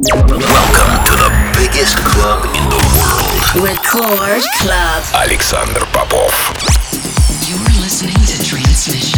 Welcome to the biggest club in the world. Record Club. Alexander Popov. You're listening to Transmission.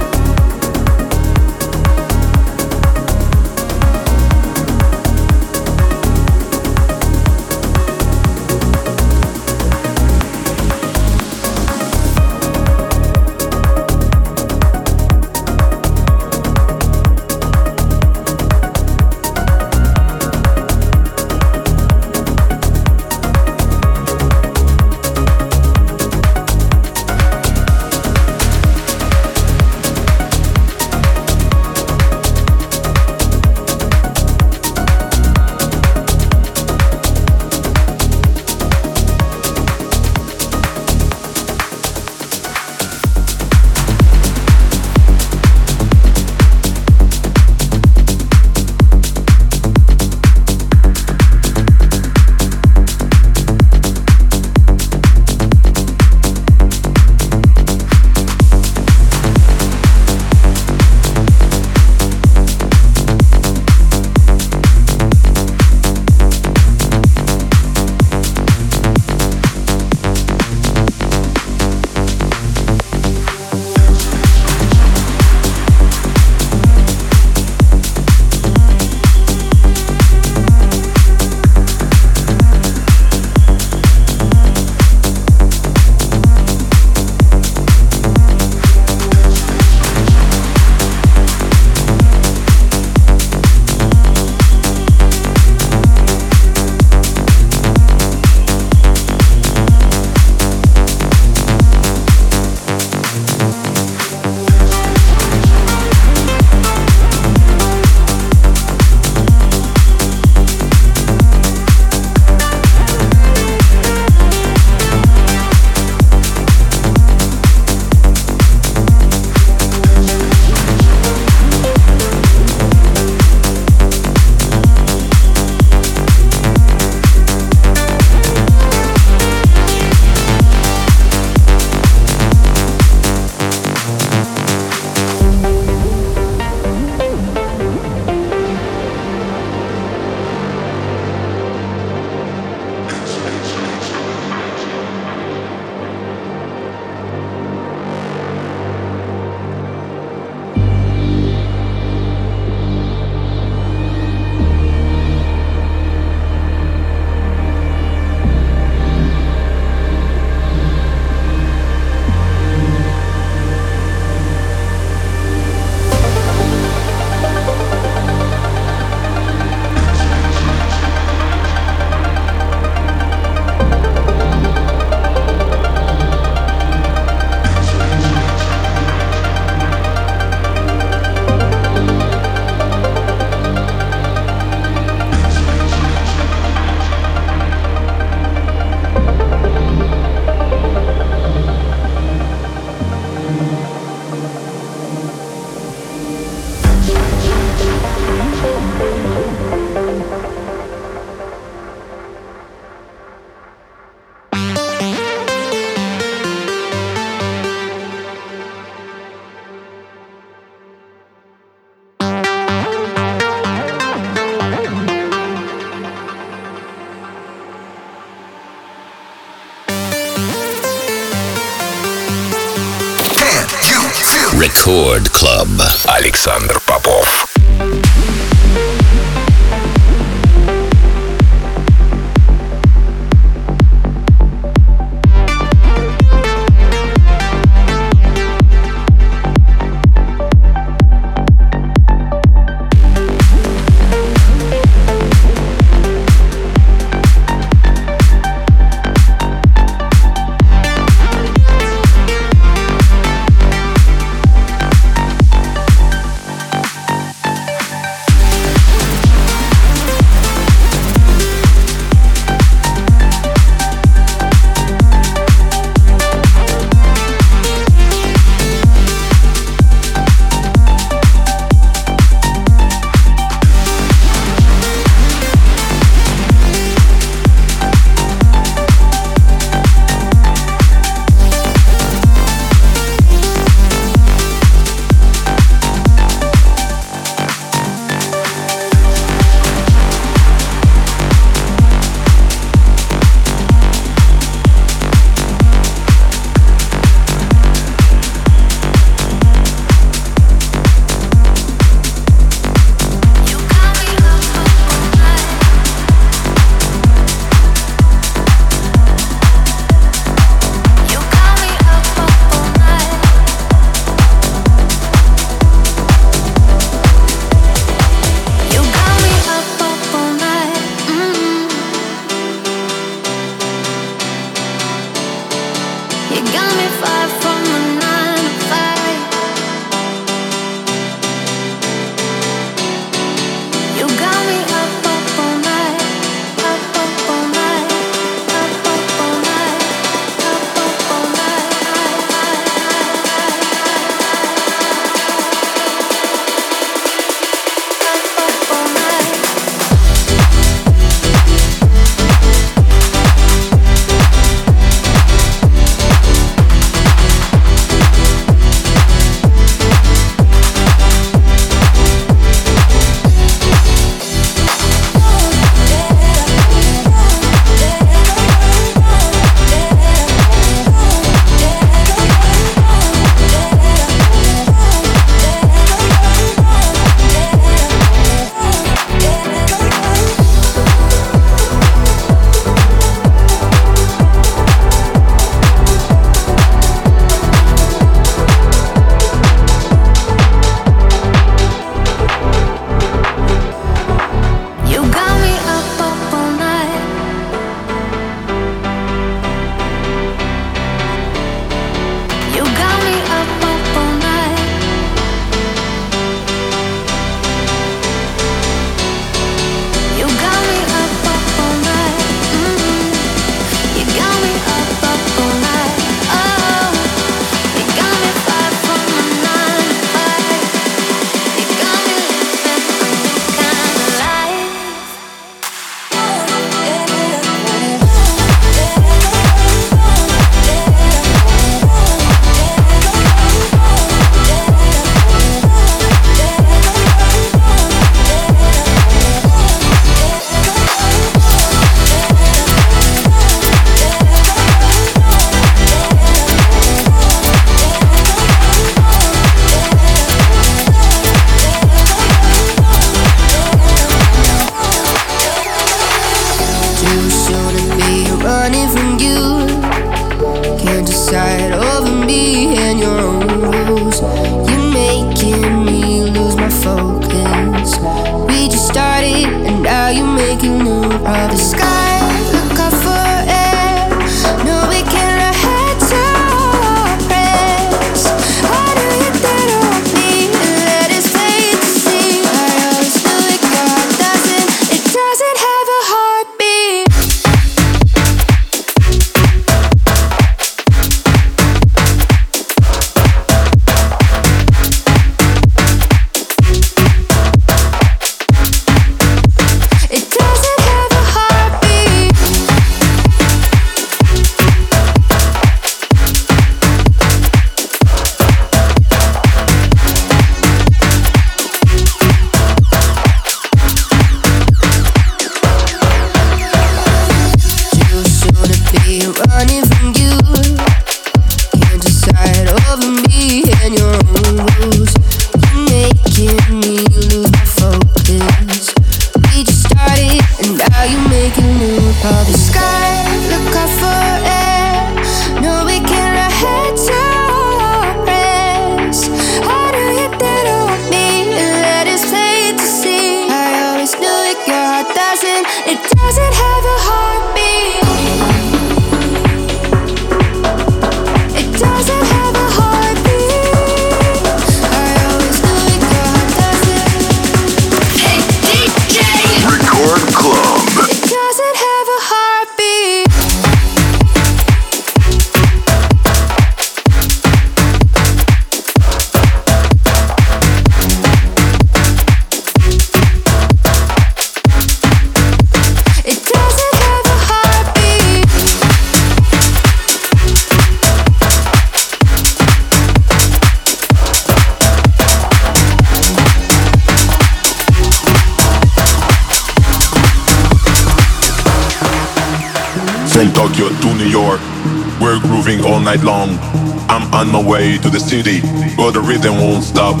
To the city, but the rhythm won't stop.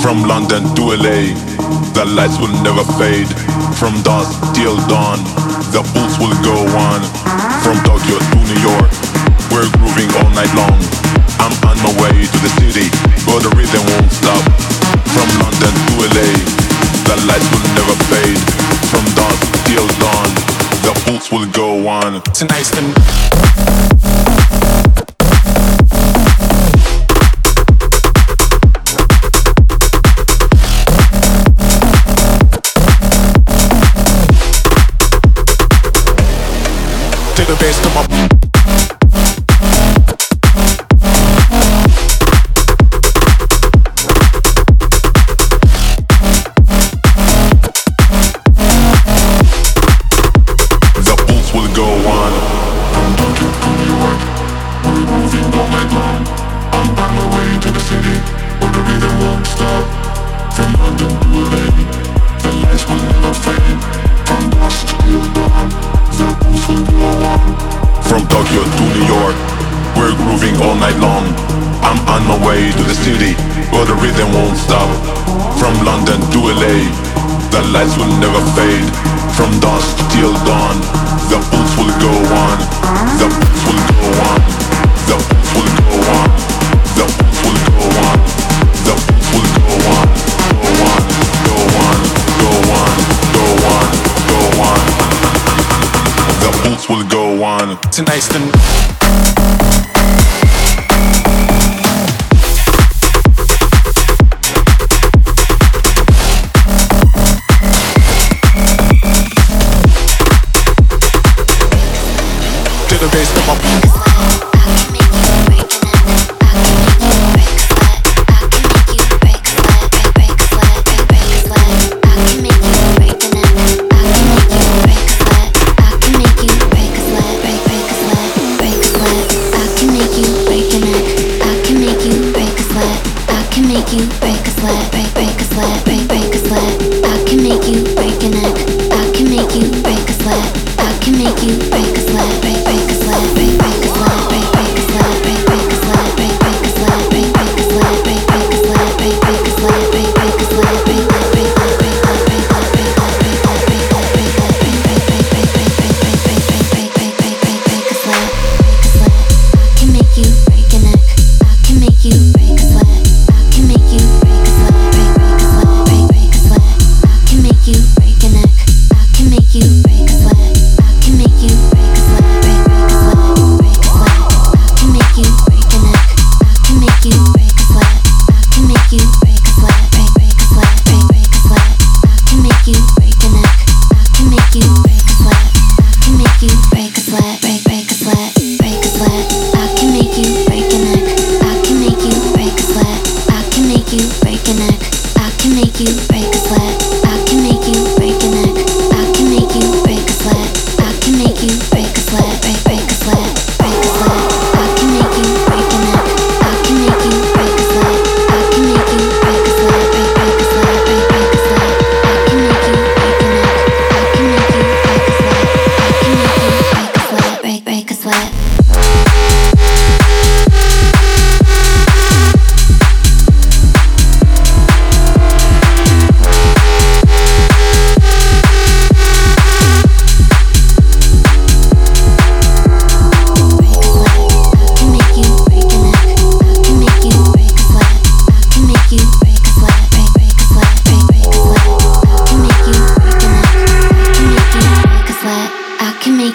From London to LA, the lights will never fade. From dusk till dawn, the pulse will go on. From Tokyo to New York, we're grooving all night long. I'm on my way to the city, but the rhythm won't stop. From London to LA, the lights will never fade. From dusk till dawn, the pulse will go on. Tonight's the You.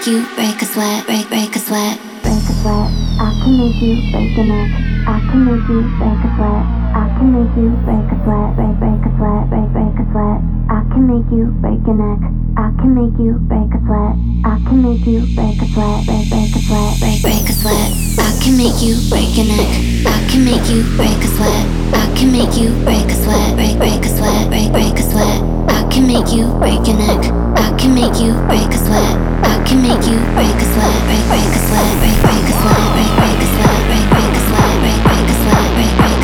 Break a sweat, break, break a sweat, break a sweat. I can make you break a neck. I can make you break a sweat. I can make you break a sweat, break, break a sweat, break, break a sweat. I can make you break a neck. I can make you break a sweat. I can make you break a sweat, break, break a sweat, break, break a sweat. I can make you break a neck. I can make you break a sweat. I can make you break a sweat, break, break a sweat, break, break a sweat. I can make you break a neck. I can make you break a sweat. I can make you break a sweat, break, a sweat, break, break a sweat, break, break a sweat, break, break a sweat, break, break a sweat, break, a sweat, break,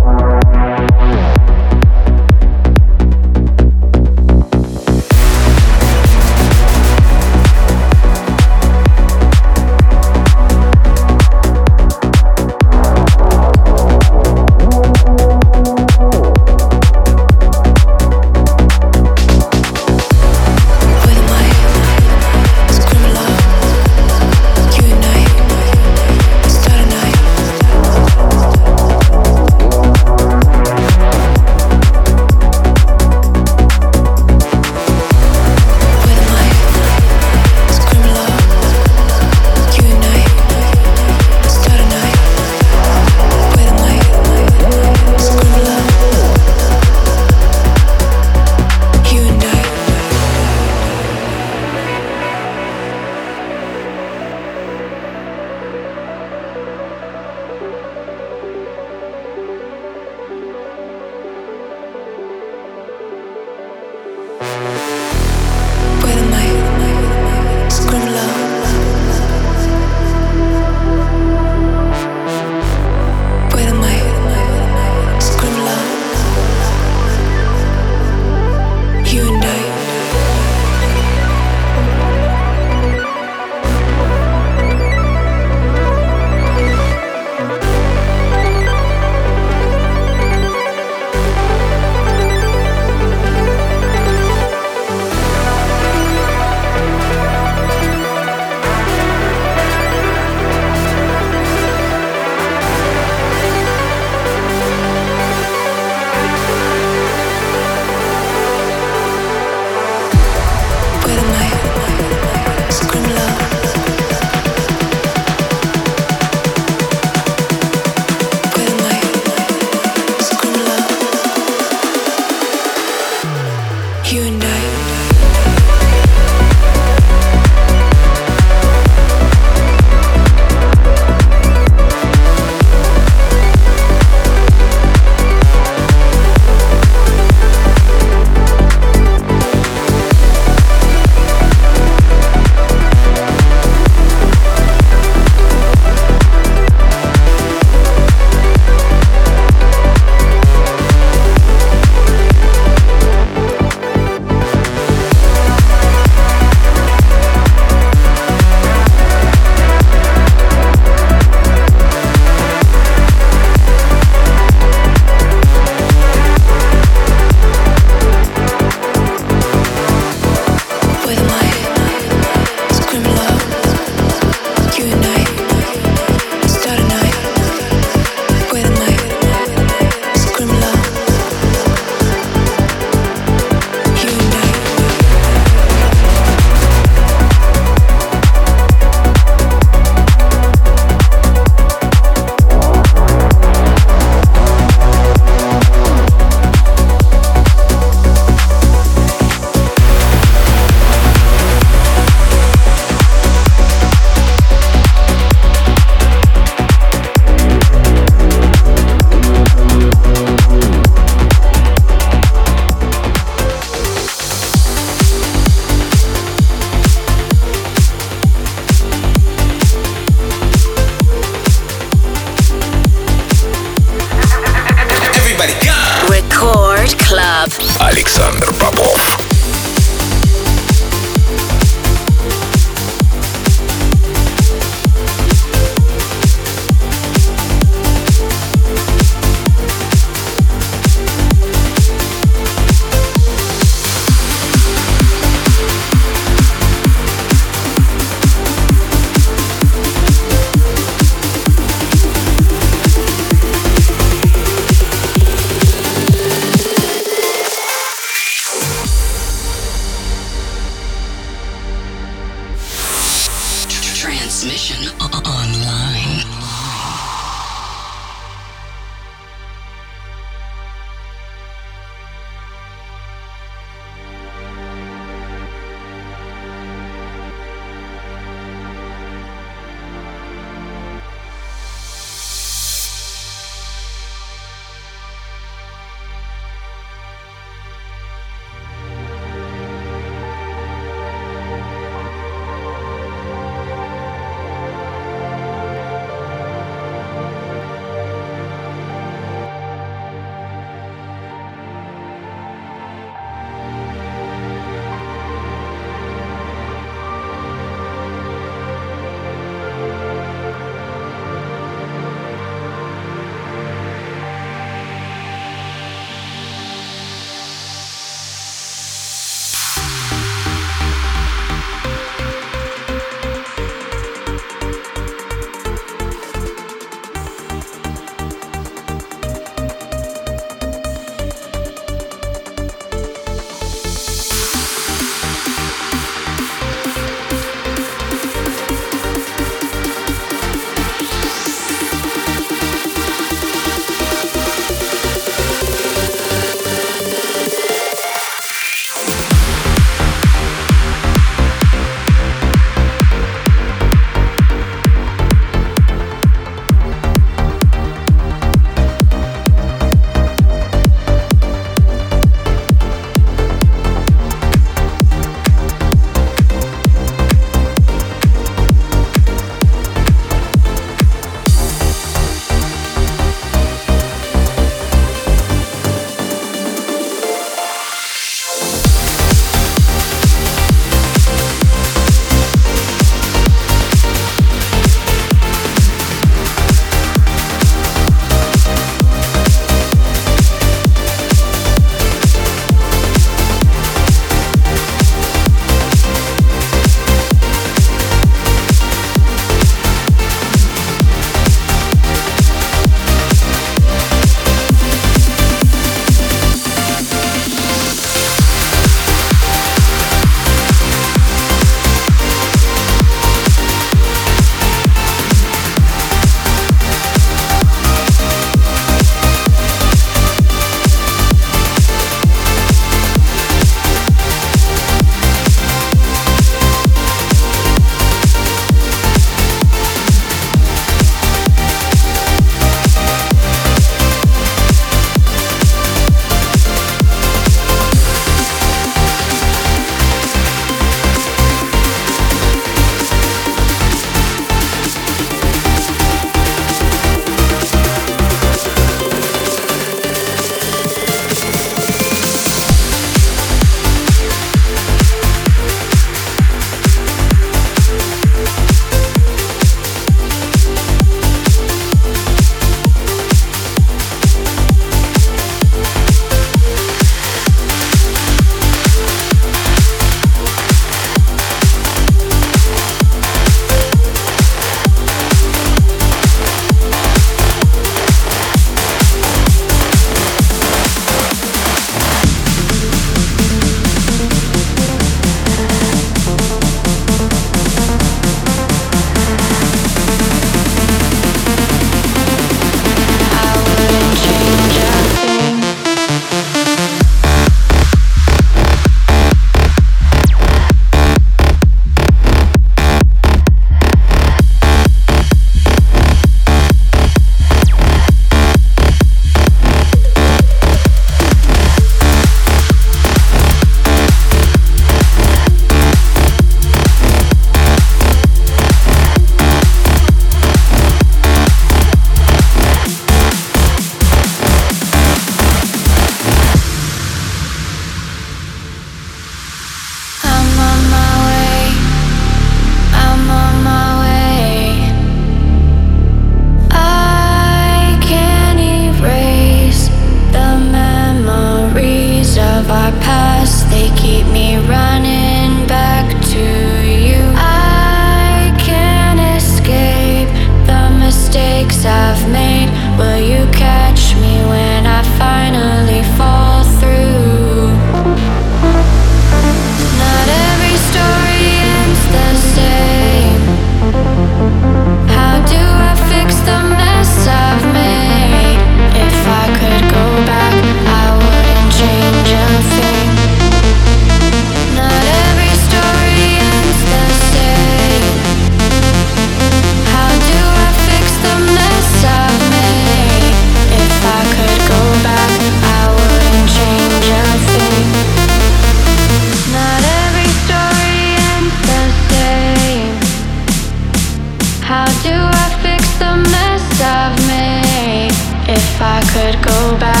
go back.